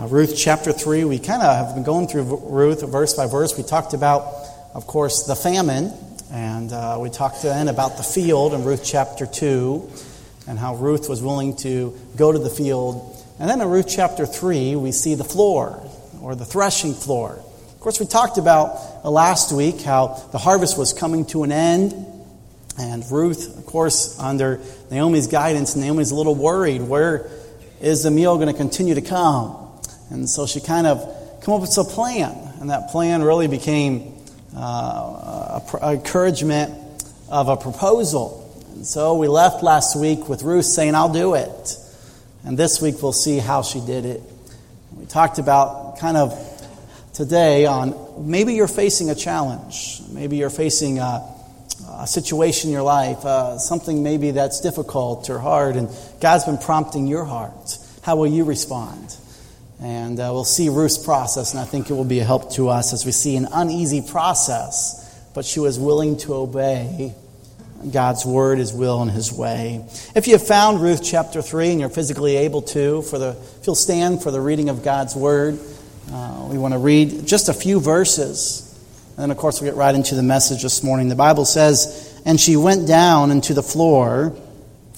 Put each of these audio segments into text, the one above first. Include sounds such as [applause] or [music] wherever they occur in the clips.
Uh, Ruth chapter 3, we kind of have been going through Ruth verse by verse. We talked about, of course, the famine, and uh, we talked then about the field in Ruth chapter 2, and how Ruth was willing to go to the field. And then in Ruth chapter 3, we see the floor, or the threshing floor. Of course, we talked about uh, last week how the harvest was coming to an end, and Ruth, of course, under Naomi's guidance, Naomi's a little worried. Where is the meal going to continue to come? And so she kind of came up with a plan, and that plan really became uh, a, encouragement of a proposal. And so we left last week with Ruth saying, I'll do it. And this week we'll see how she did it. We talked about kind of today on maybe you're facing a challenge. Maybe you're facing a, a situation in your life, uh, something maybe that's difficult or hard, and God's been prompting your heart. How will you respond? And uh, we'll see Ruth's process, and I think it will be a help to us as we see an uneasy process, but she was willing to obey God's word, His will, and His way. If you have found Ruth chapter 3 and you're physically able to, for the, if you'll stand for the reading of God's word, uh, we want to read just a few verses. And then, of course, we'll get right into the message this morning. The Bible says, And she went down into the floor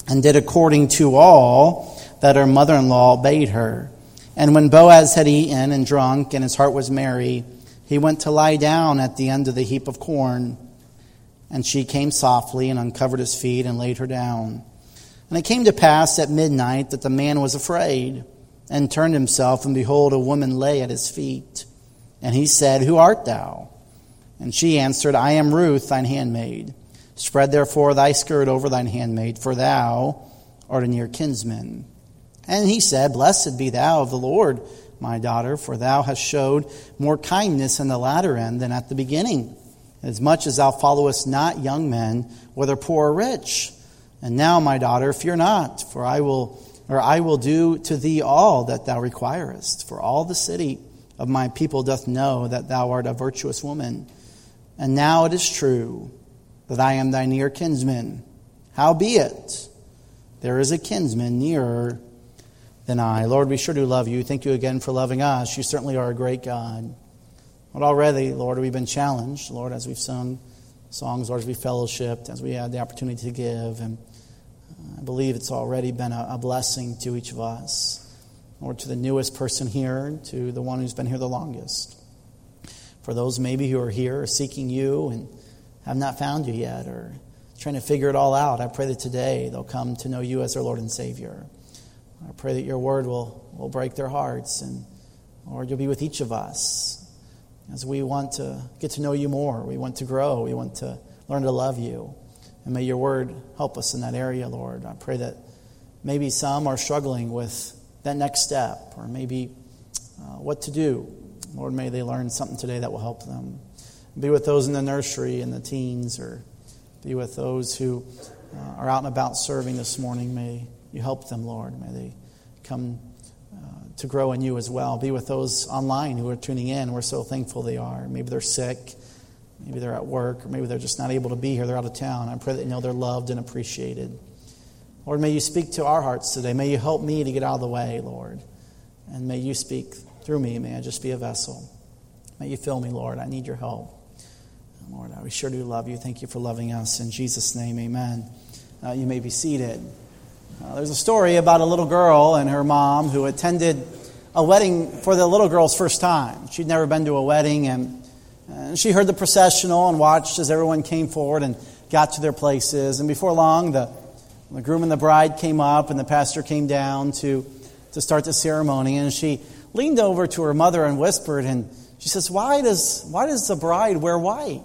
and did according to all that her mother in law bade her. And when Boaz had eaten and drunk, and his heart was merry, he went to lie down at the end of the heap of corn. And she came softly and uncovered his feet and laid her down. And it came to pass at midnight that the man was afraid and turned himself, and behold, a woman lay at his feet. And he said, Who art thou? And she answered, I am Ruth, thine handmaid. Spread therefore thy skirt over thine handmaid, for thou art a near kinsman. And he said, Blessed be thou of the Lord, my daughter, for thou hast showed more kindness in the latter end than at the beginning, as much as thou followest not young men, whether poor or rich. And now, my daughter, fear not, for I will or I will do to thee all that thou requirest. For all the city of my people doth know that thou art a virtuous woman. And now it is true that I am thy near kinsman. Howbeit, there is a kinsman nearer than I. Lord, we sure do love you. Thank you again for loving us. You certainly are a great God. But already, Lord, we've been challenged, Lord, as we've sung songs, Lord, as we fellowshipped, as we had the opportunity to give. And uh, I believe it's already been a, a blessing to each of us. Lord, to the newest person here, to the one who's been here the longest. For those maybe who are here seeking you and have not found you yet or trying to figure it all out, I pray that today they'll come to know you as their Lord and Savior. I pray that your word will, will break their hearts and, Lord, you'll be with each of us as we want to get to know you more. We want to grow. We want to learn to love you. And may your word help us in that area, Lord. I pray that maybe some are struggling with that next step or maybe uh, what to do. Lord, may they learn something today that will help them. Be with those in the nursery and the teens, or be with those who uh, are out and about serving this morning. May you help them, Lord. May they come uh, to grow in you as well. Be with those online who are tuning in. We're so thankful they are. Maybe they're sick. Maybe they're at work, or maybe they're just not able to be here. They're out of town. I pray that you know they're loved and appreciated. Lord, may you speak to our hearts today. May you help me to get out of the way, Lord. And may you speak through me. May I just be a vessel. May you fill me, Lord. I need your help. Lord, we sure do love you. Thank you for loving us. In Jesus' name, amen. Uh, you may be seated. Uh, there's a story about a little girl and her mom who attended a wedding for the little girl's first time. She'd never been to a wedding, and, and she heard the processional and watched as everyone came forward and got to their places. And before long, the, the groom and the bride came up, and the pastor came down to, to start the ceremony. And she leaned over to her mother and whispered, and she says, Why does, why does the bride wear white?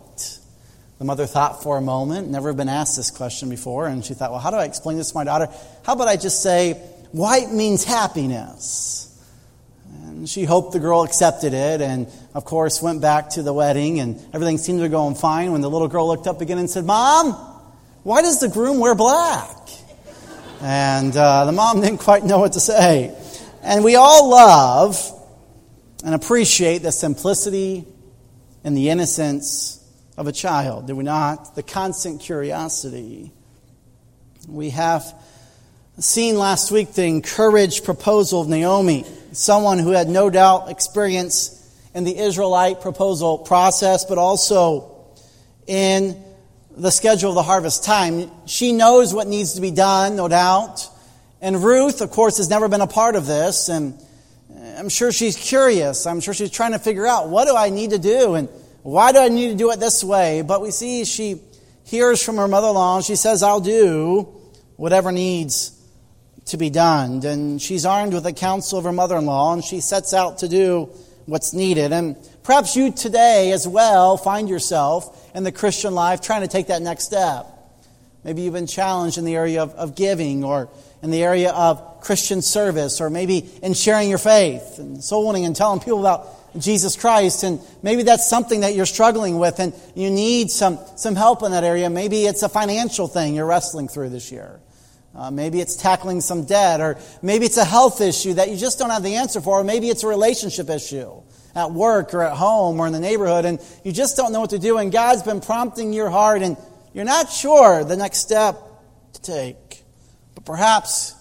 The mother thought for a moment, never been asked this question before, and she thought, well, how do I explain this to my daughter? How about I just say, white means happiness? And she hoped the girl accepted it, and of course went back to the wedding, and everything seemed to be going fine when the little girl looked up again and said, Mom, why does the groom wear black? And uh, the mom [laughs] didn't quite know what to say. And we all love and appreciate the simplicity and the innocence of a child, do we not? The constant curiosity. We have seen last week the encouraged proposal of Naomi, someone who had no doubt experience in the Israelite proposal process, but also in the schedule of the harvest time. She knows what needs to be done, no doubt. And Ruth, of course, has never been a part of this, and I'm sure she's curious. I'm sure she's trying to figure out what do I need to do and why do I need to do it this way? But we see she hears from her mother in law and she says, I'll do whatever needs to be done. And she's armed with the counsel of her mother in law, and she sets out to do what's needed. And perhaps you today as well find yourself in the Christian life trying to take that next step. Maybe you've been challenged in the area of, of giving or in the area of Christian service or maybe in sharing your faith and soul winning and telling people about Jesus Christ. And maybe that's something that you're struggling with and you need some, some help in that area. Maybe it's a financial thing you're wrestling through this year. Uh, maybe it's tackling some debt, or maybe it's a health issue that you just don't have the answer for, or maybe it's a relationship issue at work or at home or in the neighborhood, and you just don't know what to do, and God's been prompting your heart, and you're not sure the next step to take. But perhaps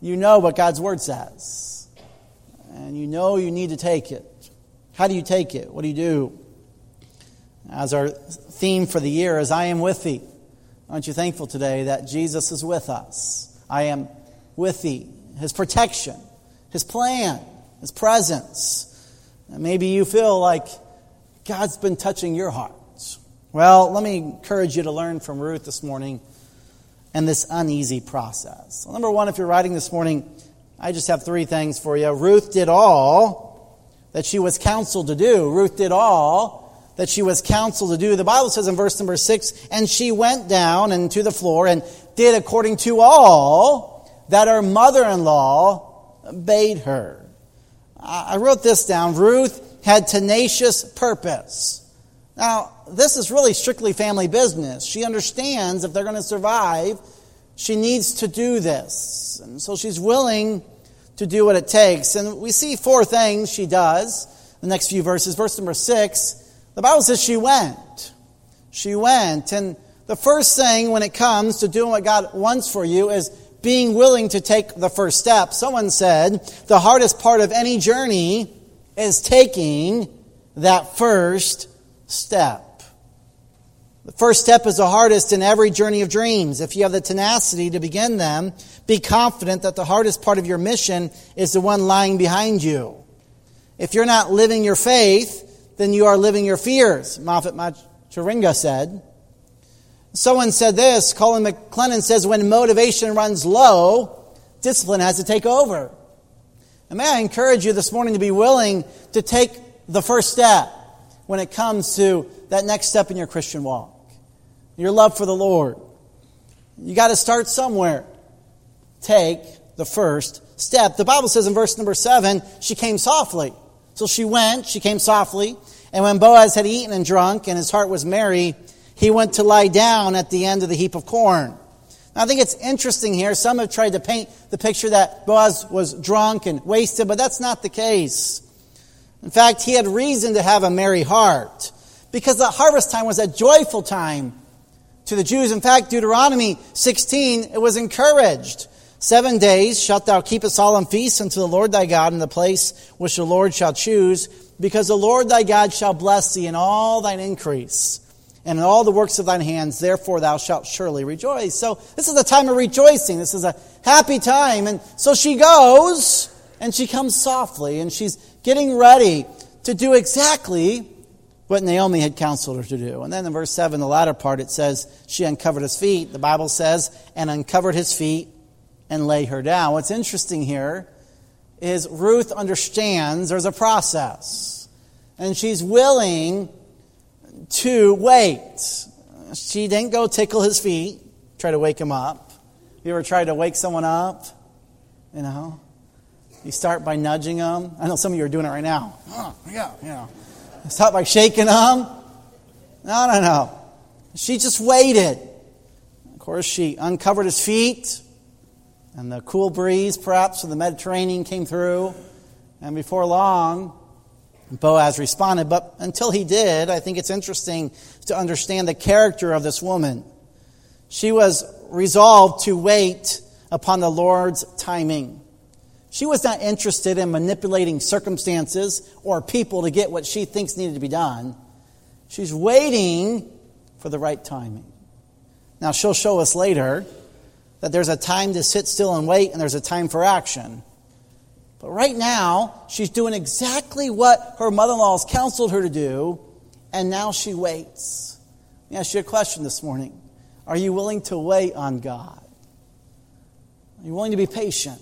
you know what God's Word says, and you know you need to take it. How do you take it? What do you do? As our theme for the year is I am with thee. Aren't you thankful today that Jesus is with us? I am with thee. His protection, His plan, His presence. And maybe you feel like God's been touching your heart. Well, let me encourage you to learn from Ruth this morning and this uneasy process. Well, number one, if you're writing this morning, I just have three things for you. Ruth did all that she was counseled to do. Ruth did all that she was counseled to do. The Bible says in verse number six, and she went down and to the floor and did according to all that her mother in law bade her. I wrote this down. Ruth had tenacious purpose. Now, this is really strictly family business. She understands if they're going to survive, she needs to do this. And so she's willing to do what it takes. And we see four things she does. The next few verses. Verse number six the Bible says she went. She went. And the first thing when it comes to doing what God wants for you is being willing to take the first step. Someone said the hardest part of any journey is taking that first step. The first step is the hardest in every journey of dreams. If you have the tenacity to begin them, be confident that the hardest part of your mission is the one lying behind you. If you're not living your faith, then you are living your fears, Moffat Machingura said. Someone said this, Colin McLennan says, when motivation runs low, discipline has to take over. And may I encourage you this morning to be willing to take the first step when it comes to that next step in your Christian walk. Your love for the Lord. You got to start somewhere. Take the first step. The Bible says in verse number seven, she came softly. So she went, she came softly, and when Boaz had eaten and drunk, and his heart was merry, he went to lie down at the end of the heap of corn. Now, I think it's interesting here. Some have tried to paint the picture that Boaz was drunk and wasted, but that's not the case. In fact, he had reason to have a merry heart because the harvest time was a joyful time to the Jews. In fact, Deuteronomy 16, it was encouraged. Seven days shalt thou keep a solemn feast unto the Lord thy God in the place which the Lord shall choose, because the Lord thy God shall bless thee in all thine increase and in all the works of thine hands. Therefore thou shalt surely rejoice. So this is a time of rejoicing. This is a happy time. And so she goes and she comes softly and she's getting ready to do exactly what Naomi had counseled her to do. And then in verse 7, the latter part, it says, She uncovered his feet. The Bible says, and uncovered his feet and lay her down. What's interesting here is Ruth understands there's a process. And she's willing to wait. She didn't go tickle his feet, try to wake him up. You ever tried to wake someone up? You know? You start by nudging them. I know some of you are doing it right now. Oh, yeah. Start by shaking them. No, no, no. She just waited. Of course, she uncovered his feet, and the cool breeze, perhaps, from the Mediterranean came through. And before long, Boaz responded. But until he did, I think it's interesting to understand the character of this woman. She was resolved to wait upon the Lord's timing. She was not interested in manipulating circumstances or people to get what she thinks needed to be done. She's waiting for the right timing. Now, she'll show us later that there's a time to sit still and wait, and there's a time for action. But right now, she's doing exactly what her mother in law has counseled her to do, and now she waits. Let me ask you a question this morning Are you willing to wait on God? Are you willing to be patient?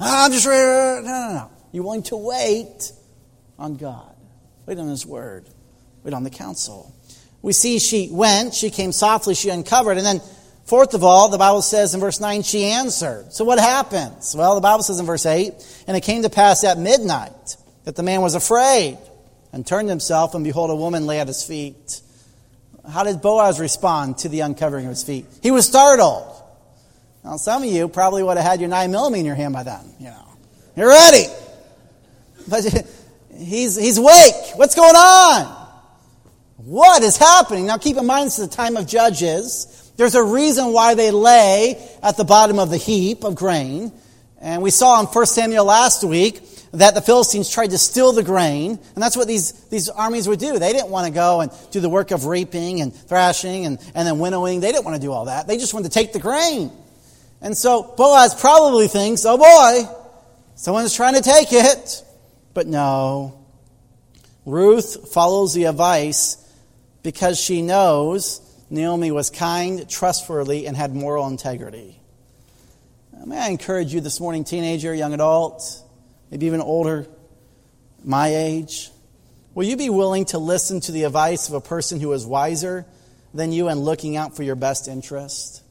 Ah, I'm just ready. No, no, no. You're willing to wait on God. Wait on His Word. Wait on the counsel. We see she went, she came softly, she uncovered, and then Fourth of all, the Bible says in verse 9, she answered. So what happens? Well, the Bible says in verse 8, and it came to pass at midnight that the man was afraid and turned himself, and behold, a woman lay at his feet. How did Boaz respond to the uncovering of his feet? He was startled. Now, some of you probably would have had your 9 millimeter in your hand by then. You know, you're ready. But [laughs] he's, he's awake. What's going on? What is happening? Now, keep in mind, this is the time of Judges. There's a reason why they lay at the bottom of the heap of grain. And we saw in 1 Samuel last week that the Philistines tried to steal the grain. And that's what these, these armies would do. They didn't want to go and do the work of reaping and thrashing and, and then winnowing. They didn't want to do all that. They just wanted to take the grain. And so Boaz probably thinks, oh boy, someone's trying to take it. But no. Ruth follows the advice because she knows Naomi was kind, trustworthy, and had moral integrity. May I encourage you this morning, teenager, young adult, maybe even older, my age? Will you be willing to listen to the advice of a person who is wiser than you and looking out for your best interest?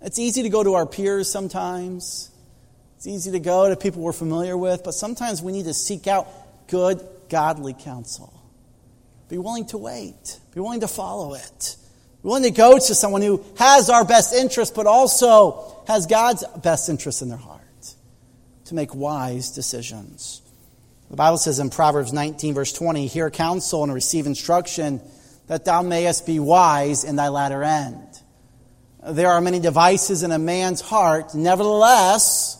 It's easy to go to our peers sometimes. It's easy to go to people we're familiar with, but sometimes we need to seek out good, godly counsel. Be willing to wait, be willing to follow it. We want to go to someone who has our best interest, but also has God's best interest in their heart to make wise decisions. The Bible says in Proverbs 19, verse 20, Hear counsel and receive instruction, that thou mayest be wise in thy latter end. There are many devices in a man's heart, nevertheless,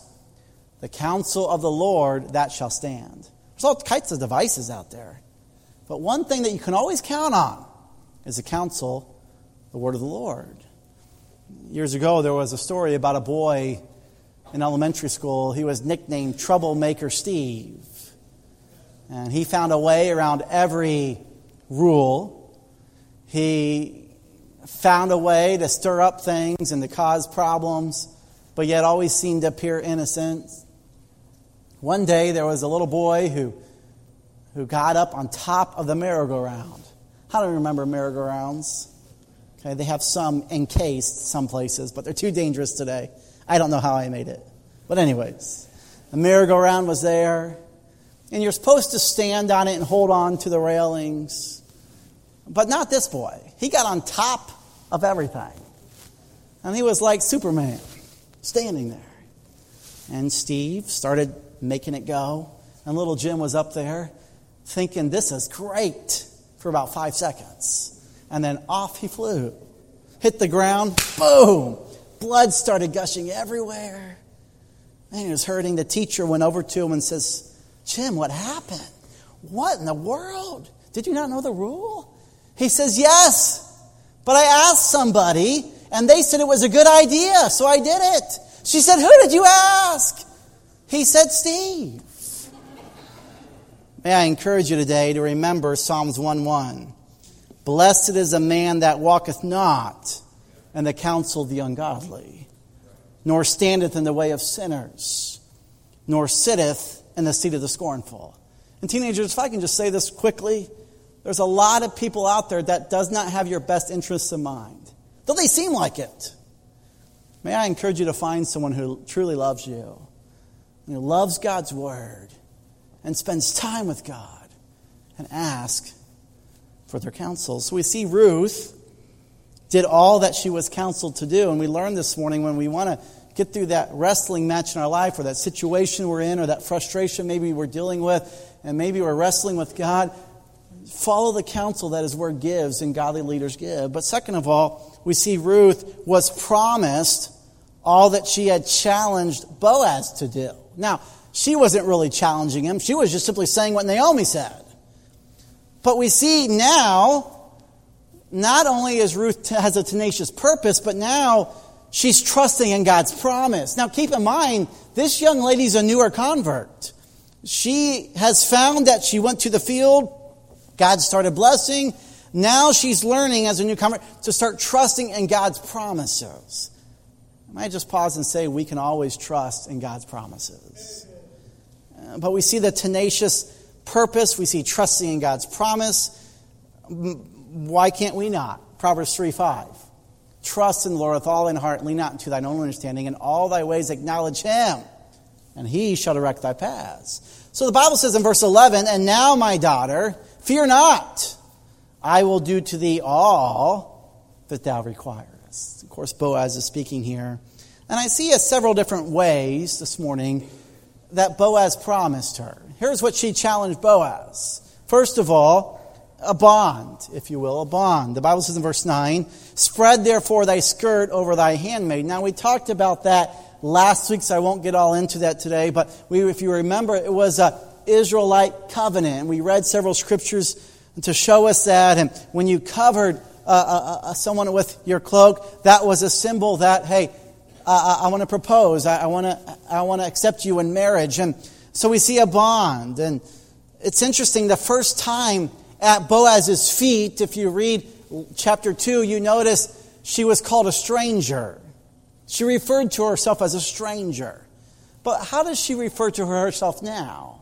the counsel of the Lord that shall stand. There's all kinds of devices out there. But one thing that you can always count on is the counsel the word of the Lord. Years ago, there was a story about a boy in elementary school. He was nicknamed Troublemaker Steve. And he found a way around every rule. He found a way to stir up things and to cause problems, but yet always seemed to appear innocent. One day, there was a little boy who, who got up on top of the merry-go-round. How do you remember merry-go-rounds? Okay, they have some encased some places, but they're too dangerous today. I don't know how I made it. But, anyways, the merry-go-round was there, and you're supposed to stand on it and hold on to the railings. But not this boy. He got on top of everything. And he was like Superman, standing there. And Steve started making it go, and little Jim was up there thinking, This is great, for about five seconds and then off he flew. Hit the ground, boom! Blood started gushing everywhere. And he was hurting. The teacher went over to him and says, Jim, what happened? What in the world? Did you not know the rule? He says, Yes, but I asked somebody and they said it was a good idea, so I did it. She said, Who did you ask? He said, Steve. May I encourage you today to remember Psalms 1 1. Blessed is a man that walketh not in the counsel of the ungodly, nor standeth in the way of sinners, nor sitteth in the seat of the scornful. And teenagers, if I can just say this quickly, there's a lot of people out there that does not have your best interests in mind, though they seem like it. May I encourage you to find someone who truly loves you, who loves God's word, and spends time with God, and ask for their counsel. So we see Ruth did all that she was counseled to do. And we learned this morning when we want to get through that wrestling match in our life or that situation we're in or that frustration maybe we're dealing with and maybe we're wrestling with God, follow the counsel that His Word gives and godly leaders give. But second of all, we see Ruth was promised all that she had challenged Boaz to do. Now, she wasn't really challenging him, she was just simply saying what Naomi said. But we see now, not only is Ruth has a tenacious purpose, but now she's trusting in God's promise. Now, keep in mind, this young lady's a newer convert. She has found that she went to the field, God started blessing. Now she's learning as a newcomer to start trusting in God's promises. I might just pause and say we can always trust in God's promises. Uh, but we see the tenacious purpose, we see trusting in God's promise. Why can't we not? Proverbs 3 5. Trust in the Lord with all thine heart, lean not into thine own understanding, in all thy ways acknowledge him, and he shall direct thy paths. So the Bible says in verse 11, And now, my daughter, fear not, I will do to thee all that thou requirest. Of course, Boaz is speaking here. And I see a several different ways this morning that Boaz promised her. Here's what she challenged Boaz. First of all, a bond, if you will, a bond. The Bible says in verse 9, Spread therefore thy skirt over thy handmaid. Now, we talked about that last week, so I won't get all into that today, but we, if you remember, it was a Israelite covenant. And we read several scriptures to show us that. And when you covered uh, uh, uh, someone with your cloak, that was a symbol that, hey, uh, I want to propose. I, I want to I want to accept you in marriage. And so we see a bond. And it's interesting, the first time at Boaz's feet, if you read chapter 2, you notice she was called a stranger. She referred to herself as a stranger. But how does she refer to herself now?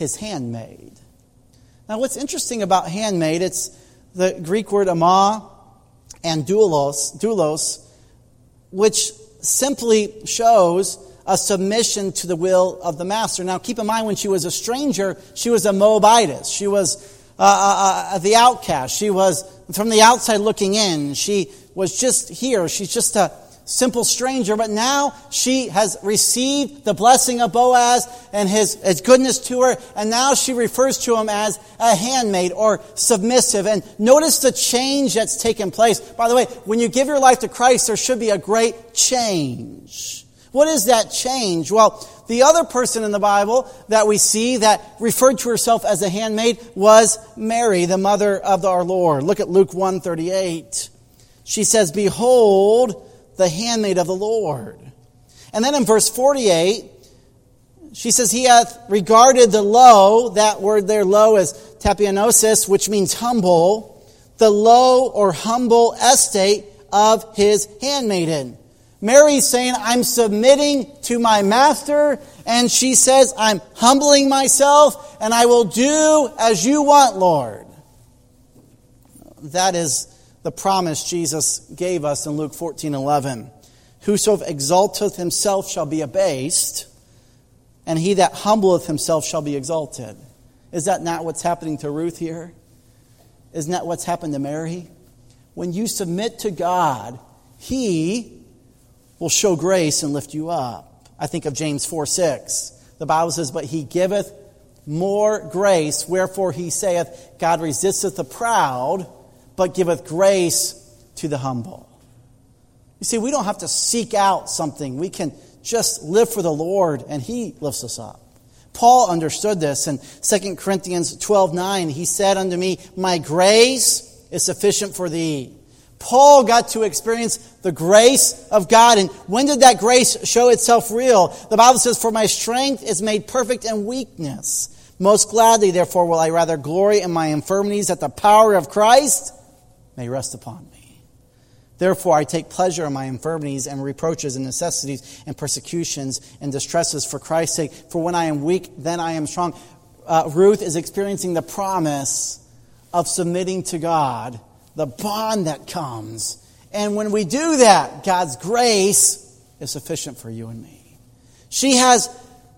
His handmaid. Now, what's interesting about handmaid, it's the Greek word ama and doulos, doulos, which simply shows a submission to the will of the master. Now, keep in mind, when she was a stranger, she was a Moabitess. She was uh, uh, uh, the outcast. She was from the outside looking in. She was just here. She's just a simple stranger, but now she has received the blessing of Boaz and his, his goodness to her, and now she refers to him as a handmaid or submissive. And notice the change that's taken place. By the way, when you give your life to Christ, there should be a great change. What is that change? Well, the other person in the Bible that we see that referred to herself as a handmaid was Mary, the mother of our Lord. Look at Luke 138. She says, Behold, the handmaid of the Lord. And then in verse 48, she says, He hath regarded the low, that word there, low, is tapeinosis, which means humble, the low or humble estate of his handmaiden. Mary's saying, I'm submitting to my master, and she says, I'm humbling myself, and I will do as you want, Lord. That is the promise Jesus gave us in Luke 14 11. Whoso exalteth himself shall be abased, and he that humbleth himself shall be exalted. Is that not what's happening to Ruth here? Isn't that what's happened to Mary? When you submit to God, He will show grace and lift you up. I think of James 4 6. The Bible says, But He giveth more grace, wherefore He saith, God resisteth the proud but giveth grace to the humble. You see, we don't have to seek out something. We can just live for the Lord, and He lifts us up. Paul understood this in 2 Corinthians 12 9. He said unto me, My grace is sufficient for thee. Paul got to experience the grace of God. And when did that grace show itself real? The Bible says, For my strength is made perfect in weakness. Most gladly, therefore, will I rather glory in my infirmities that the power of Christ may rest upon me. Therefore, I take pleasure in my infirmities and reproaches and necessities and persecutions and distresses for Christ's sake. For when I am weak, then I am strong. Uh, Ruth is experiencing the promise of submitting to God, the bond that comes. And when we do that, God's grace is sufficient for you and me. She has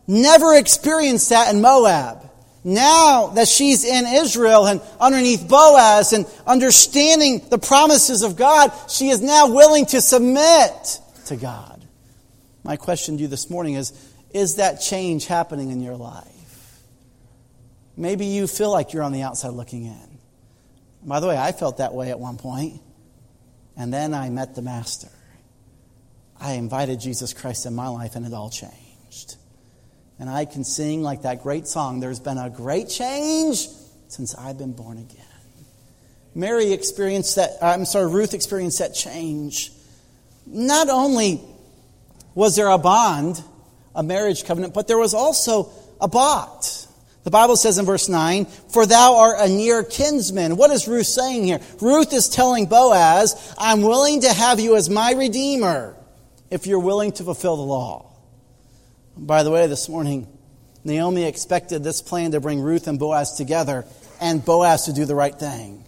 never experienced that in Moab. Now that she's in Israel and underneath Boaz and understanding the promises of God, she is now willing to submit to God. My question to you this morning is Is that change happening in your life? Maybe you feel like you're on the outside looking in. By the way, I felt that way at one point, and then I met the Master. I invited Jesus Christ in my life and it all changed. And I can sing like that great song, There's been a great change since I've been born again. Mary experienced that, uh, I'm sorry, Ruth experienced that change. Not only was there a bond, a marriage covenant, but there was also a bought. The Bible says in verse 9, For thou art a near kinsman. What is Ruth saying here? Ruth is telling Boaz, I'm willing to have you as my redeemer if you're willing to fulfill the law. By the way, this morning, Naomi expected this plan to bring Ruth and Boaz together and Boaz to do the right thing.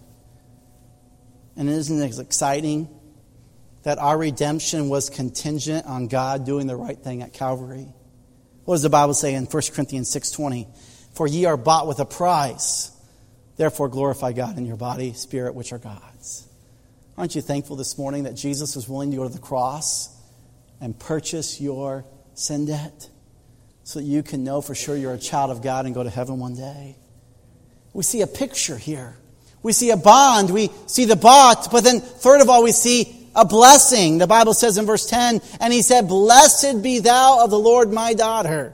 And isn't it exciting that our redemption was contingent on God doing the right thing at Calvary? What does the Bible say in 1 Corinthians 6:20? For ye are bought with a price. Therefore glorify God in your body, spirit, which are God's. Aren't you thankful this morning that Jesus was willing to go to the cross and purchase your sin debt so that you can know for sure you're a child of God and go to heaven one day? We see a picture here. We see a bond. We see the bought. But then, third of all, we see a blessing. The Bible says in verse 10, and he said, Blessed be thou of the Lord, my daughter.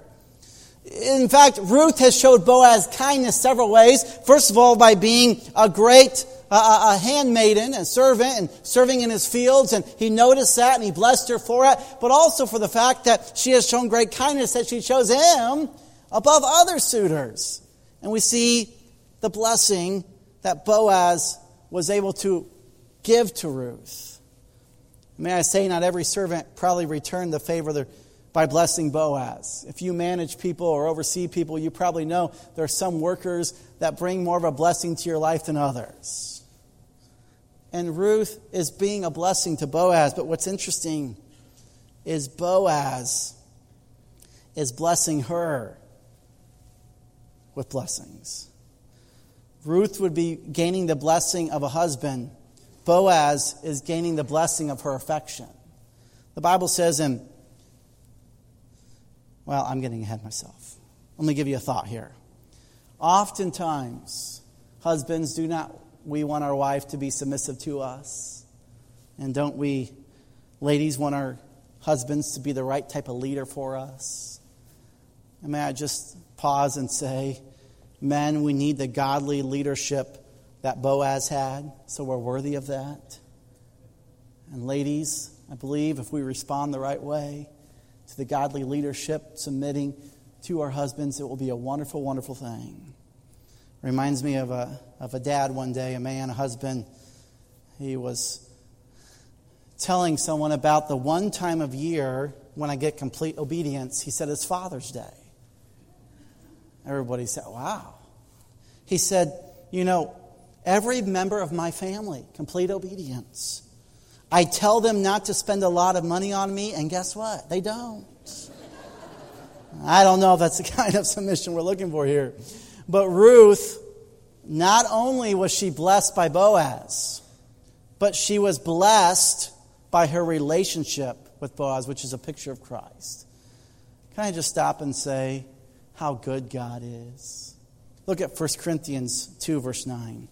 In fact, Ruth has showed Boaz kindness several ways. First of all, by being a great uh, a handmaiden and servant and serving in his fields, and he noticed that and he blessed her for it, but also for the fact that she has shown great kindness that she chose him above other suitors. And we see the blessing that Boaz was able to give to Ruth. May I say, not every servant probably returned the favor by blessing Boaz. If you manage people or oversee people, you probably know there are some workers that bring more of a blessing to your life than others. And Ruth is being a blessing to Boaz. But what's interesting is Boaz is blessing her with blessings. Ruth would be gaining the blessing of a husband. Boaz is gaining the blessing of her affection. The Bible says in, well, I'm getting ahead myself. Let me give you a thought here. Oftentimes, husbands do not, we want our wife to be submissive to us. And don't we, ladies, want our husbands to be the right type of leader for us? And may I just pause and say, Men, we need the godly leadership that Boaz had, so we're worthy of that. And ladies, I believe if we respond the right way to the godly leadership, submitting to our husbands, it will be a wonderful, wonderful thing. Reminds me of a, of a dad one day, a man, a husband. He was telling someone about the one time of year when I get complete obedience. He said it's Father's Day. Everybody said, Wow. He said, You know, every member of my family, complete obedience. I tell them not to spend a lot of money on me, and guess what? They don't. I don't know if that's the [laughs] kind of submission we're looking for here. But Ruth, not only was she blessed by Boaz, but she was blessed by her relationship with Boaz, which is a picture of Christ. Can I just stop and say, how good God is. Look at 1 Corinthians 2, verse 9.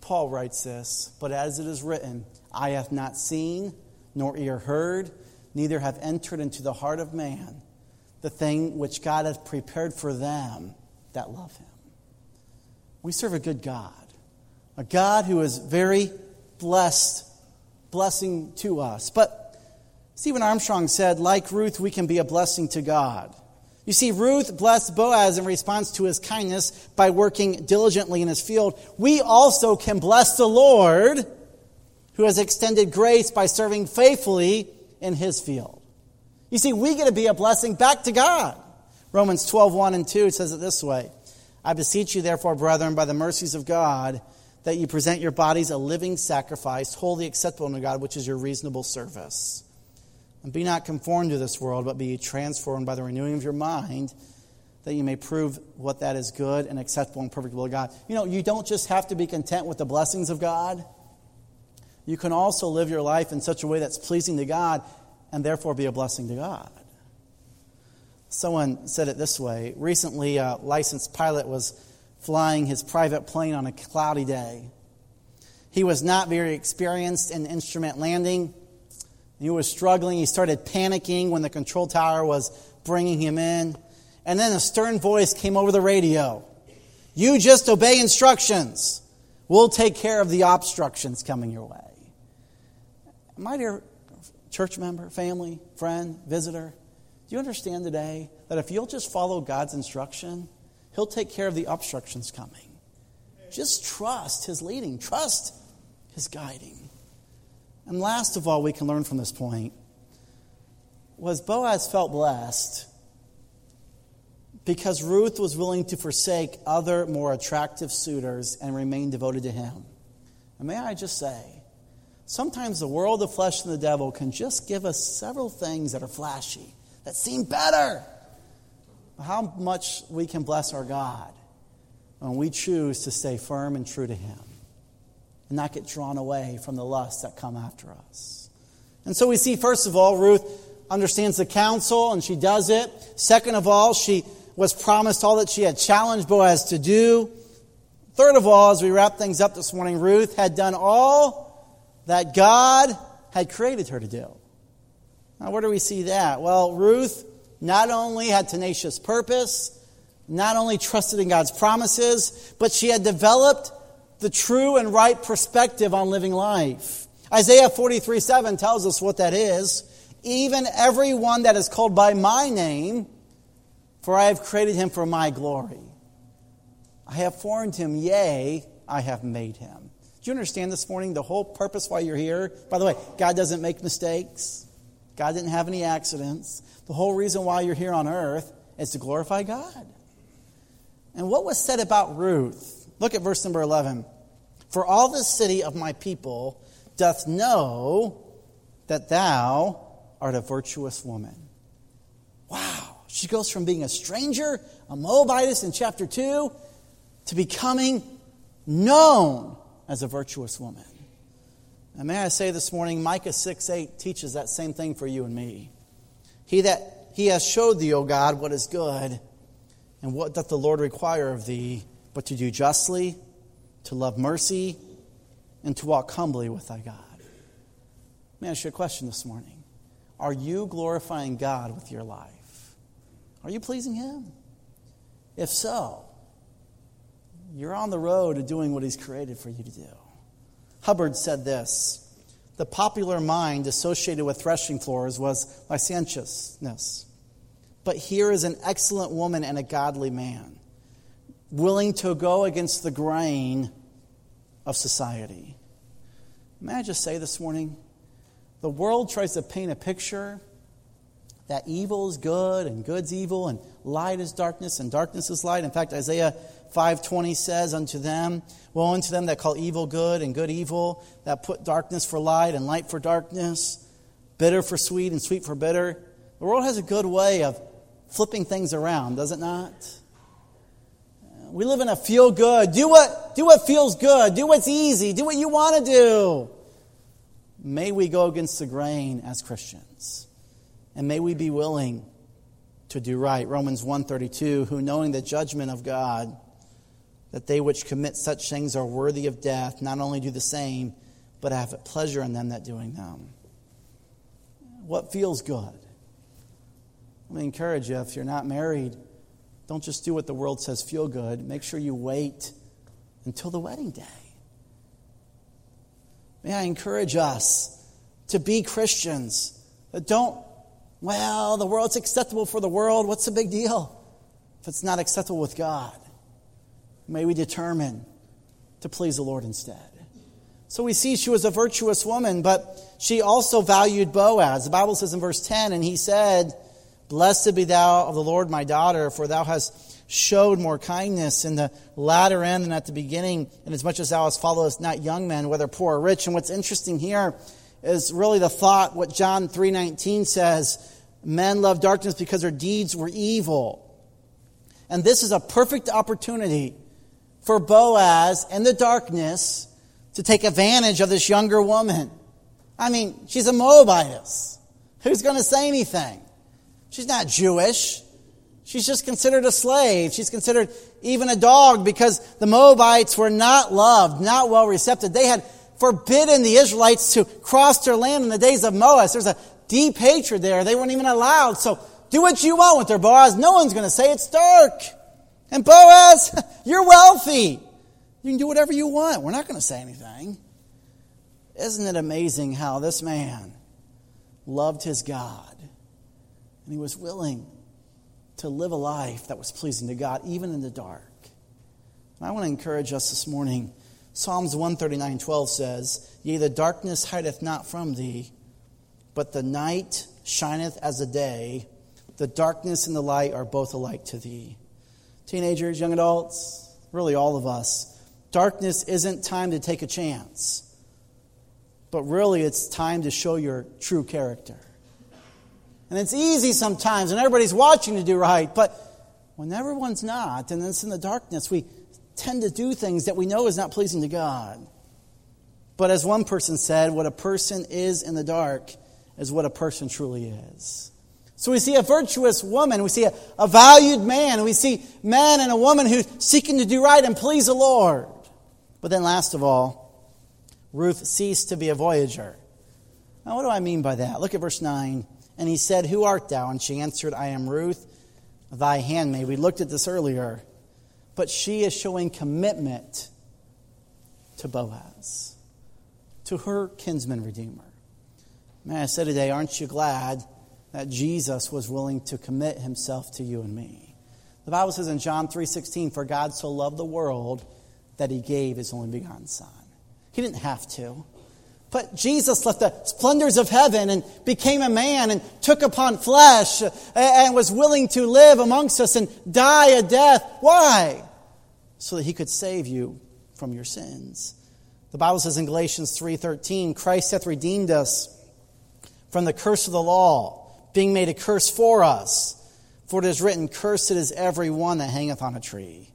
Paul writes this But as it is written, I have not seen, nor ear heard, neither have entered into the heart of man the thing which God hath prepared for them that love him. We serve a good God, a God who is very blessed, blessing to us. But Stephen Armstrong said, like Ruth, we can be a blessing to God. You see, Ruth blessed Boaz in response to his kindness by working diligently in his field. We also can bless the Lord who has extended grace by serving faithfully in his field. You see, we get to be a blessing back to God. Romans 12, 1 and 2 says it this way I beseech you, therefore, brethren, by the mercies of God, that you present your bodies a living sacrifice, wholly acceptable unto God, which is your reasonable service. And be not conformed to this world, but be transformed by the renewing of your mind, that you may prove what that is good and acceptable and perfect will of God. You know, you don't just have to be content with the blessings of God. You can also live your life in such a way that's pleasing to God and therefore be a blessing to God. Someone said it this way recently, a licensed pilot was flying his private plane on a cloudy day. He was not very experienced in instrument landing He was struggling. He started panicking when the control tower was bringing him in. And then a stern voice came over the radio You just obey instructions. We'll take care of the obstructions coming your way. My dear church member, family, friend, visitor, do you understand today that if you'll just follow God's instruction, He'll take care of the obstructions coming? Just trust His leading, trust His guiding. And last of all, we can learn from this point was Boaz felt blessed because Ruth was willing to forsake other more attractive suitors and remain devoted to him. And may I just say, sometimes the world, the flesh, and the devil can just give us several things that are flashy, that seem better. How much we can bless our God when we choose to stay firm and true to Him and not get drawn away from the lusts that come after us. And so we see, first of all, Ruth understands the counsel and she does it. Second of all, she was promised all that she had challenged Boaz to do. Third of all, as we wrap things up this morning, Ruth had done all that God had created her to do. Now, where do we see that? Well, Ruth not only had tenacious purpose, not only trusted in God's promises, but she had developed the true and right perspective on living life. Isaiah 43 7 tells us what that is. Even everyone that is called by my name, for I have created him for my glory. I have formed him, yea, I have made him. Do you understand this morning the whole purpose why you're here? By the way, God doesn't make mistakes, God didn't have any accidents. The whole reason why you're here on earth is to glorify God. And what was said about Ruth? Look at verse number 11. For all the city of my people doth know that thou art a virtuous woman. Wow. She goes from being a stranger, a Moabitess in chapter 2, to becoming known as a virtuous woman. And may I say this morning, Micah 6 8 teaches that same thing for you and me. He that he has showed thee, O God, what is good, and what doth the Lord require of thee but to do justly, to love mercy, and to walk humbly with thy God. May I ask you a question this morning? Are you glorifying God with your life? Are you pleasing Him? If so, you're on the road to doing what He's created for you to do. Hubbard said this The popular mind associated with threshing floors was licentiousness. But here is an excellent woman and a godly man willing to go against the grain of society. May I just say this morning? The world tries to paint a picture that evil is good and good's evil and light is darkness and darkness is light. In fact, Isaiah 5:20 says unto them, woe unto them that call evil good and good evil, that put darkness for light and light for darkness, bitter for sweet and sweet for bitter. The world has a good way of flipping things around, does it not? We live in a feel good. Do what, do what feels good. Do what's easy. Do what you want to do. May we go against the grain as Christians. And may we be willing to do right. Romans 132, who knowing the judgment of God, that they which commit such things are worthy of death, not only do the same, but have pleasure in them that doing them. What feels good? Let me encourage you if you're not married, don't just do what the world says feel good. Make sure you wait until the wedding day. May I encourage us to be Christians that don't, well, the world's acceptable for the world. What's the big deal if it's not acceptable with God? May we determine to please the Lord instead. So we see she was a virtuous woman, but she also valued Boaz. The Bible says in verse 10, and he said, Blessed be thou of the Lord, my daughter, for thou hast showed more kindness in the latter end than at the beginning, inasmuch as thou hast followed not young men, whether poor or rich. And what's interesting here is really the thought, what John 3.19 says, men love darkness because their deeds were evil. And this is a perfect opportunity for Boaz in the darkness to take advantage of this younger woman. I mean, she's a Moabitess. Who's going to say anything? She's not Jewish. She's just considered a slave. She's considered even a dog because the Moabites were not loved, not well received. They had forbidden the Israelites to cross their land in the days of Moses. There's a deep hatred there. They weren't even allowed. So do what you want with their Boaz. No one's going to say it's dark. And Boaz, [laughs] you're wealthy. You can do whatever you want. We're not going to say anything. Isn't it amazing how this man loved his God and he was willing to live a life that was pleasing to God, even in the dark? And I want to encourage us this morning. Psalms 139 12 says, Yea, the darkness hideth not from thee, but the night shineth as the day. The darkness and the light are both alike to thee. Teenagers, young adults, really all of us, darkness isn't time to take a chance, but really it's time to show your true character. And it's easy sometimes, and everybody's watching to do right, but when everyone's not, and it's in the darkness, we tend to do things that we know is not pleasing to God. But as one person said, what a person is in the dark is what a person truly is. So we see a virtuous woman, we see a, a valued man, we see man and a woman who's seeking to do right and please the Lord. But then, last of all, Ruth ceased to be a voyager. Now, what do I mean by that? Look at verse 9. And he said, Who art thou? And she answered, I am Ruth, thy handmaid. We looked at this earlier. But she is showing commitment to Boaz, to her kinsman redeemer. Man, I said today, aren't you glad that Jesus was willing to commit himself to you and me? The Bible says in John 3:16, "For God so loved the world that he gave his only begotten Son. He didn't have to. But Jesus left the splendors of heaven and became a man and took upon flesh and was willing to live amongst us and die a death. Why? So that he could save you from your sins. The Bible says in Galatians 3:13, Christ hath redeemed us from the curse of the law, being made a curse for us. For it is written, Cursed is every one that hangeth on a tree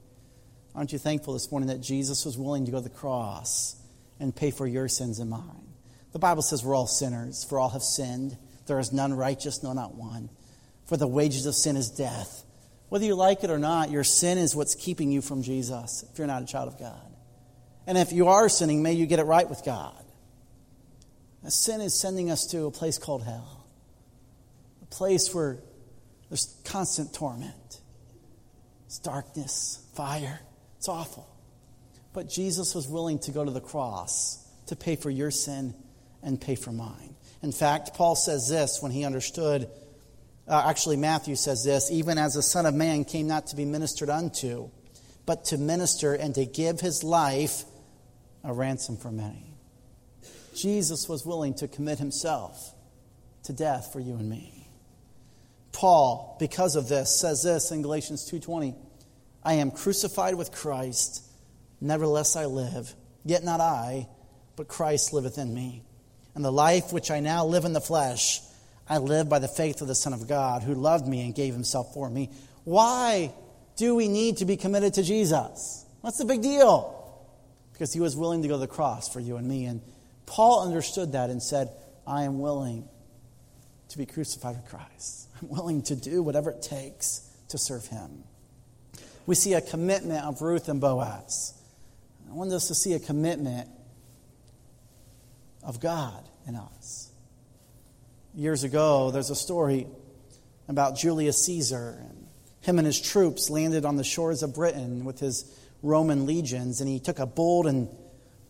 Aren't you thankful this morning that Jesus was willing to go to the cross and pay for your sins and mine? The Bible says we're all sinners, for all have sinned. There is none righteous, no, not one. For the wages of sin is death. Whether you like it or not, your sin is what's keeping you from Jesus if you're not a child of God. And if you are sinning, may you get it right with God. sin is sending us to a place called hell, place where there's constant torment, it's darkness, fire. It's awful. But Jesus was willing to go to the cross to pay for your sin and pay for mine. In fact, Paul says this when he understood. Uh, actually, Matthew says this even as the Son of Man came not to be ministered unto, but to minister and to give his life a ransom for many. Jesus was willing to commit himself to death for you and me. Paul, because of this, says this in Galatians 2:20. I am crucified with Christ. Nevertheless, I live. Yet not I, but Christ liveth in me. And the life which I now live in the flesh, I live by the faith of the Son of God, who loved me and gave himself for me. Why do we need to be committed to Jesus? What's the big deal? Because he was willing to go to the cross for you and me. And Paul understood that and said, I am willing to be crucified with Christ. [laughs] I'm willing to do whatever it takes to serve him we see a commitment of Ruth and Boaz. I want us to see a commitment of God in us. Years ago, there's a story about Julius Caesar. And him and his troops landed on the shores of Britain with his Roman legions, and he took a bold and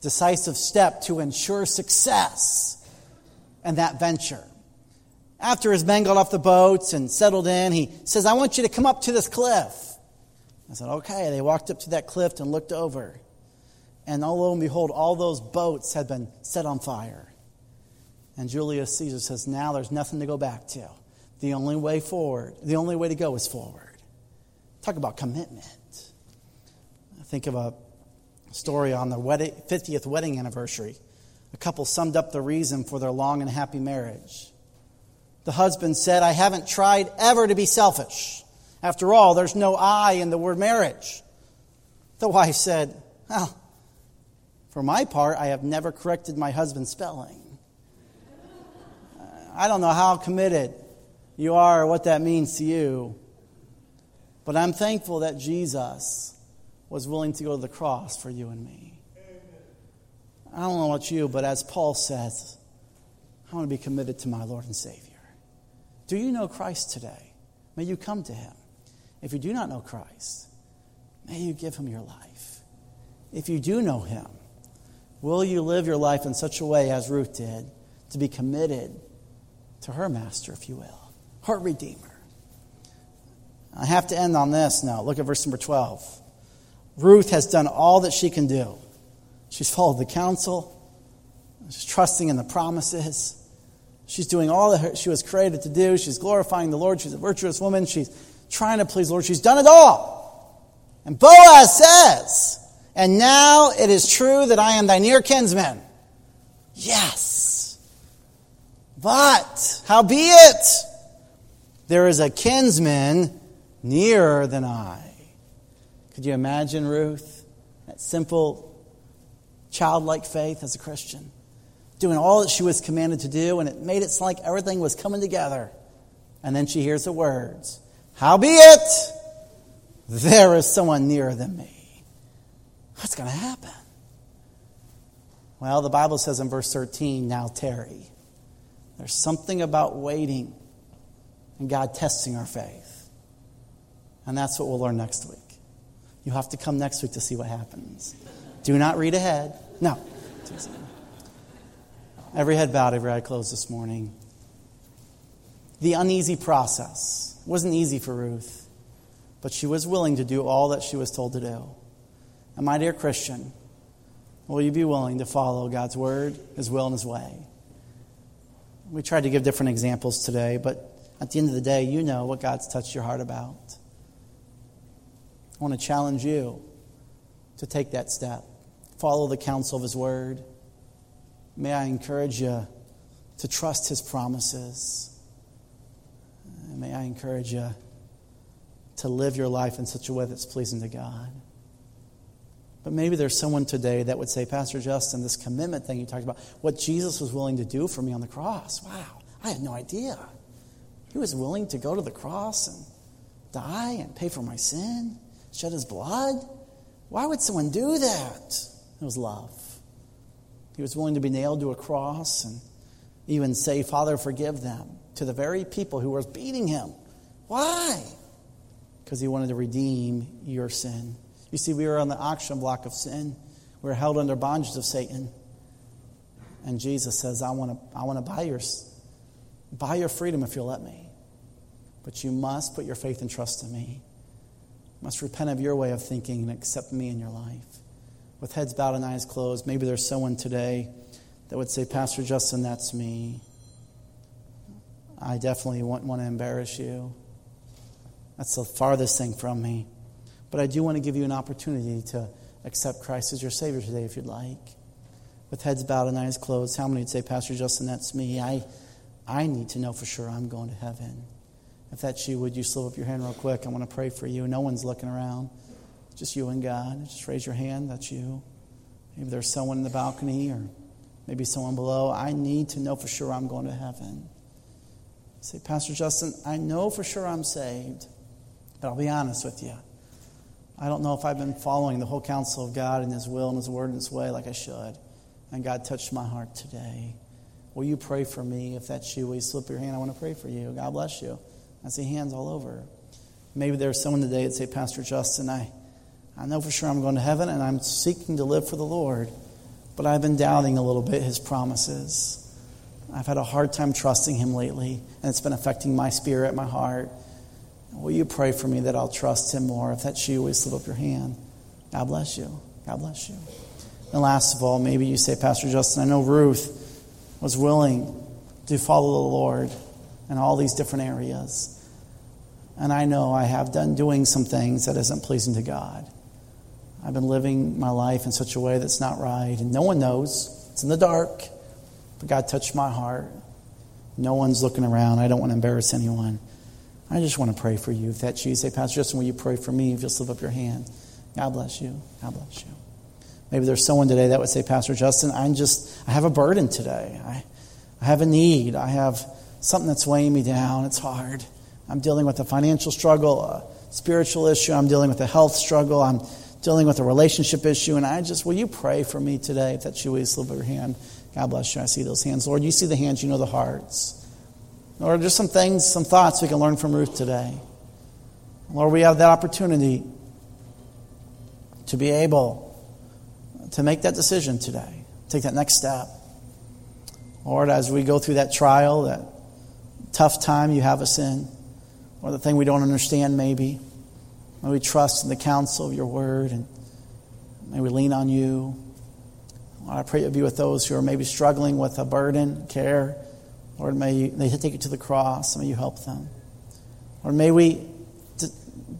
decisive step to ensure success in that venture. After his men got off the boats and settled in, he says, I want you to come up to this cliff. I said, okay. They walked up to that cliff and looked over. And lo and behold, all those boats had been set on fire. And Julius Caesar says, now there's nothing to go back to. The only way forward, the only way to go is forward. Talk about commitment. I think of a story on their 50th wedding anniversary. A couple summed up the reason for their long and happy marriage. The husband said, I haven't tried ever to be selfish. After all, there's no I in the word marriage. The wife said, Well, for my part, I have never corrected my husband's spelling. Uh, I don't know how committed you are or what that means to you, but I'm thankful that Jesus was willing to go to the cross for you and me. I don't know about you, but as Paul says, I want to be committed to my Lord and Savior. Do you know Christ today? May you come to him. If you do not know Christ, may you give him your life. If you do know him, will you live your life in such a way as Ruth did to be committed to her master, if you will, her Redeemer? I have to end on this now. Look at verse number 12. Ruth has done all that she can do. She's followed the counsel, she's trusting in the promises. She's doing all that she was created to do. She's glorifying the Lord. She's a virtuous woman. She's trying to please the Lord. She's done it all. And Boaz says, And now it is true that I am thy near kinsman. Yes. But, howbeit, there is a kinsman nearer than I. Could you imagine Ruth? That simple, childlike faith as a Christian, doing all that she was commanded to do, and it made it like everything was coming together. And then she hears the words Howbeit, there is someone nearer than me. What's going to happen? Well, the Bible says in verse 13, now tarry. There's something about waiting and God testing our faith. And that's what we'll learn next week. You have to come next week to see what happens. Do not read ahead. No. Every head bowed, every eye closed this morning. The uneasy process wasn't easy for Ruth, but she was willing to do all that she was told to do. And my dear Christian, will you be willing to follow God's word, His will, and His way? We tried to give different examples today, but at the end of the day, you know what God's touched your heart about. I want to challenge you to take that step. Follow the counsel of His Word. May I encourage you to trust His promises. may I encourage you to live your life in such a way that's pleasing to God. But maybe there's someone today that would say, Pastor Justin, this commitment thing you talked about, what Jesus was willing to do for me on the cross. Wow, I had no idea. He was willing to go to the cross and die and pay for my sin shed his blood? Why would someone do that? It was love. He was willing to be nailed to a cross and even say, Father, forgive them to the very people who were beating him. Why? Because he wanted to redeem your sin. You see, we were on the auction block of sin. We were held under bondage of Satan. And Jesus says, I want to, I want to buy, your, buy your freedom if you'll let me. But you must put your faith and trust in me must repent of your way of thinking and accept me in your life. With heads bowed and eyes closed, maybe there's someone today that would say, Pastor Justin, that's me. I definitely wouldn't want to embarrass you. That's the farthest thing from me. But I do want to give you an opportunity to accept Christ as your Savior today if you'd like. With heads bowed and eyes closed, how many would say, Pastor Justin, that's me? I, I need to know for sure I'm going to heaven. If that's you, would you slip up your hand real quick? I want to pray for you. No one's looking around. Just you and God. Just raise your hand. That's you. Maybe there's someone in the balcony or maybe someone below. I need to know for sure I'm going to heaven. Say, Pastor Justin, I know for sure I'm saved, but I'll be honest with you. I don't know if I've been following the whole counsel of God and His will and His word and His way like I should. And God touched my heart today. Will you pray for me? If that's you, will you slip your hand? I want to pray for you. God bless you. I see hands all over. Maybe there's someone today that say, Pastor Justin, I, I know for sure I'm going to heaven and I'm seeking to live for the Lord, but I've been doubting a little bit his promises. I've had a hard time trusting him lately, and it's been affecting my spirit, my heart. Will you pray for me that I'll trust him more? If that's you, you slip up your hand? God bless you. God bless you. And last of all, maybe you say, Pastor Justin, I know Ruth was willing to follow the Lord in all these different areas. And I know I have done doing some things that isn't pleasing to God. I've been living my life in such a way that's not right, and no one knows. It's in the dark. But God touched my heart. No one's looking around. I don't want to embarrass anyone. I just want to pray for you. If that's you, say, Pastor Justin, will you pray for me if you'll slip up your hand? God bless you. God bless you. Maybe there's someone today that would say, Pastor Justin, I'm just, I have a burden today. I, I have a need. I have something that's weighing me down. It's hard. I'm dealing with a financial struggle, a spiritual issue. I'm dealing with a health struggle. I'm dealing with a relationship issue, and I just, will you pray for me today? If that's you, please slip your hand. God bless you. I see those hands. Lord, you see the hands, you know the hearts. Lord, just some things, some thoughts we can learn from Ruth today. Lord, we have that opportunity to be able to make that decision today, take that next step. Lord, as we go through that trial, that tough time you have us in, or the thing we don't understand maybe, may we trust in the counsel of your word and may we lean on you. Lord, I pray you'll be with those who are maybe struggling with a burden, care. Lord, may you, they take it to the cross. May you help them. Lord, may we de-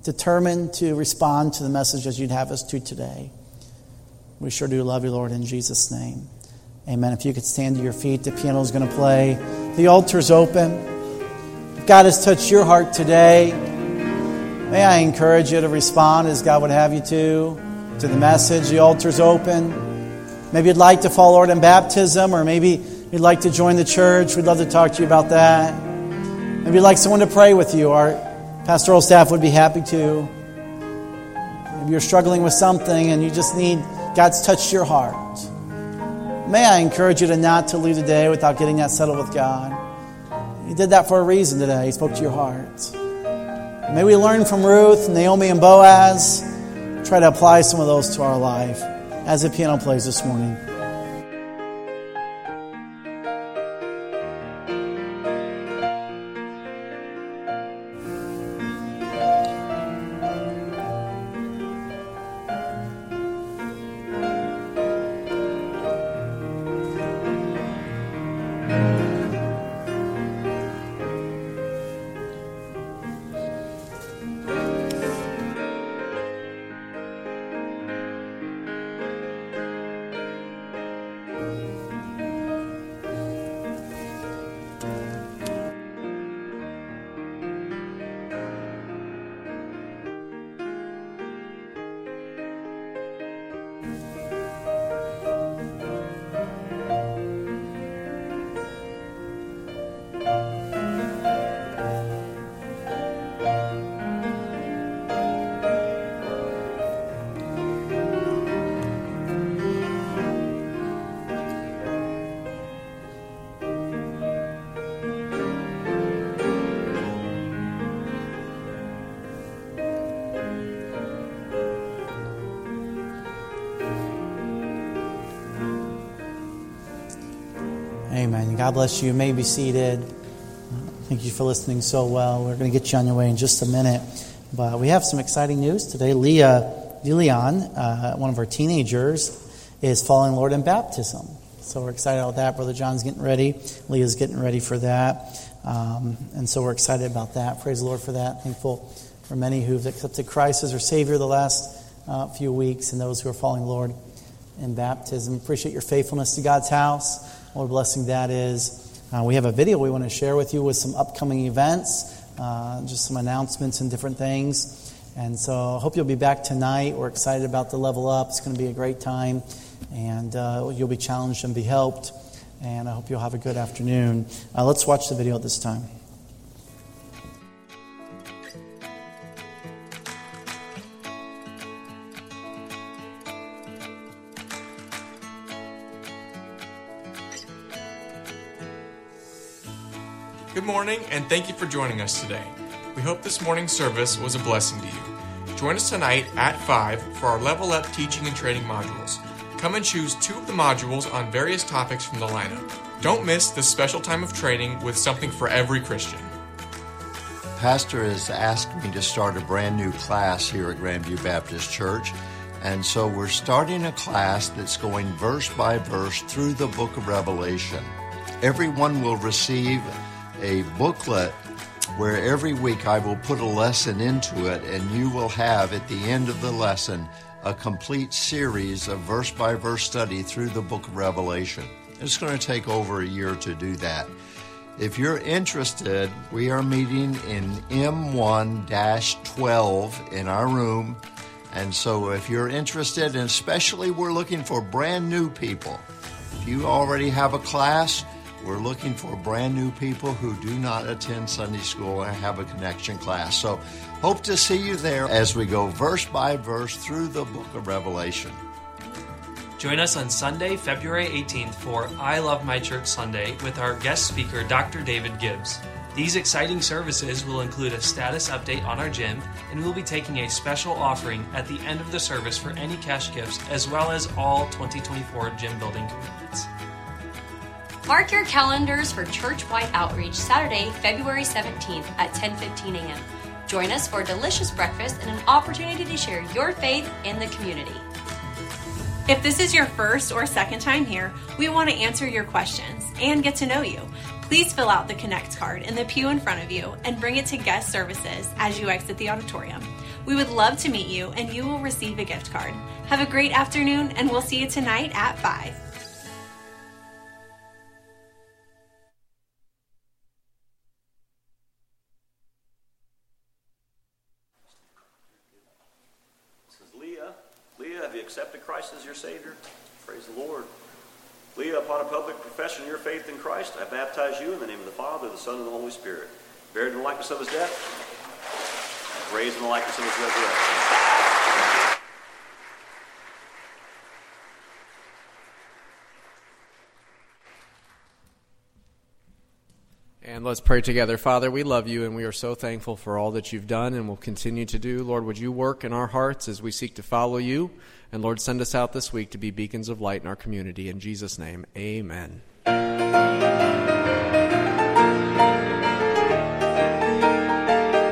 determine to respond to the message as you'd have us to today. We sure do love you, Lord, in Jesus' name. Amen. If you could stand to your feet, the piano is going to play. The altar's open. God has touched your heart today, may I encourage you to respond as God would have you to to the message. The altar's open. Maybe you'd like to follow Lord in baptism, or maybe you'd like to join the church. We'd love to talk to you about that. Maybe you'd like someone to pray with you. Our pastoral staff would be happy to. Maybe you're struggling with something and you just need God's touched your heart. May I encourage you to not to leave today without getting that settled with God. He did that for a reason today. He spoke to your heart. May we learn from Ruth, Naomi, and Boaz. Try to apply some of those to our life as the piano plays this morning. God bless you. you. May be seated. Thank you for listening so well. We're going to get you on your way in just a minute. But we have some exciting news today. Leah DeLeon, uh, one of our teenagers, is following Lord in baptism. So we're excited about that. Brother John's getting ready. Leah's getting ready for that. Um, and so we're excited about that. Praise the Lord for that. Thankful for many who've accepted Christ as their Savior the last uh, few weeks and those who are following Lord in baptism. Appreciate your faithfulness to God's house. What a blessing that is. Uh, we have a video we want to share with you with some upcoming events, uh, just some announcements and different things. And so I hope you'll be back tonight. We're excited about the level up. It's going to be a great time, and uh, you'll be challenged and be helped. And I hope you'll have a good afternoon. Uh, let's watch the video at this time. Good morning, and thank you for joining us today. We hope this morning's service was a blessing to you. Join us tonight at 5 for our Level Up teaching and training modules. Come and choose two of the modules on various topics from the lineup. Don't miss this special time of training with something for every Christian. Pastor has asked me to start a brand new class here at Grandview Baptist Church. And so we're starting a class that's going verse by verse through the book of Revelation. Everyone will receive a booklet where every week I will put a lesson into it, and you will have at the end of the lesson a complete series of verse by verse study through the book of Revelation. It's going to take over a year to do that. If you're interested, we are meeting in M1 12 in our room. And so if you're interested, and especially we're looking for brand new people, if you already have a class, We're looking for brand new people who do not attend Sunday school and have a connection class. So, hope to see you there as we go verse by verse through the book of Revelation. Join us on Sunday, February 18th for I Love My Church Sunday with our guest speaker, Dr. David Gibbs. These exciting services will include a status update on our gym, and we'll be taking a special offering at the end of the service for any cash gifts, as well as all 2024 gym building commitments. Mark your calendars for church-wide outreach Saturday, February 17th at 10:15 a.m. Join us for a delicious breakfast and an opportunity to share your faith in the community. If this is your first or second time here, we want to answer your questions and get to know you. Please fill out the Connect card in the pew in front of you and bring it to guest services as you exit the auditorium. We would love to meet you and you will receive a gift card. Have a great afternoon and we'll see you tonight at 5. Accepted Christ as your Savior? Praise the Lord. Leah, upon a public profession of your faith in Christ, I baptize you in the name of the Father, the Son, and the Holy Spirit. Buried in the likeness of his death, raised in the likeness of his resurrection. And let's pray together. Father, we love you and we are so thankful for all that you've done and will continue to do. Lord, would you work in our hearts as we seek to follow you? And Lord, send us out this week to be beacons of light in our community. In Jesus' name, amen.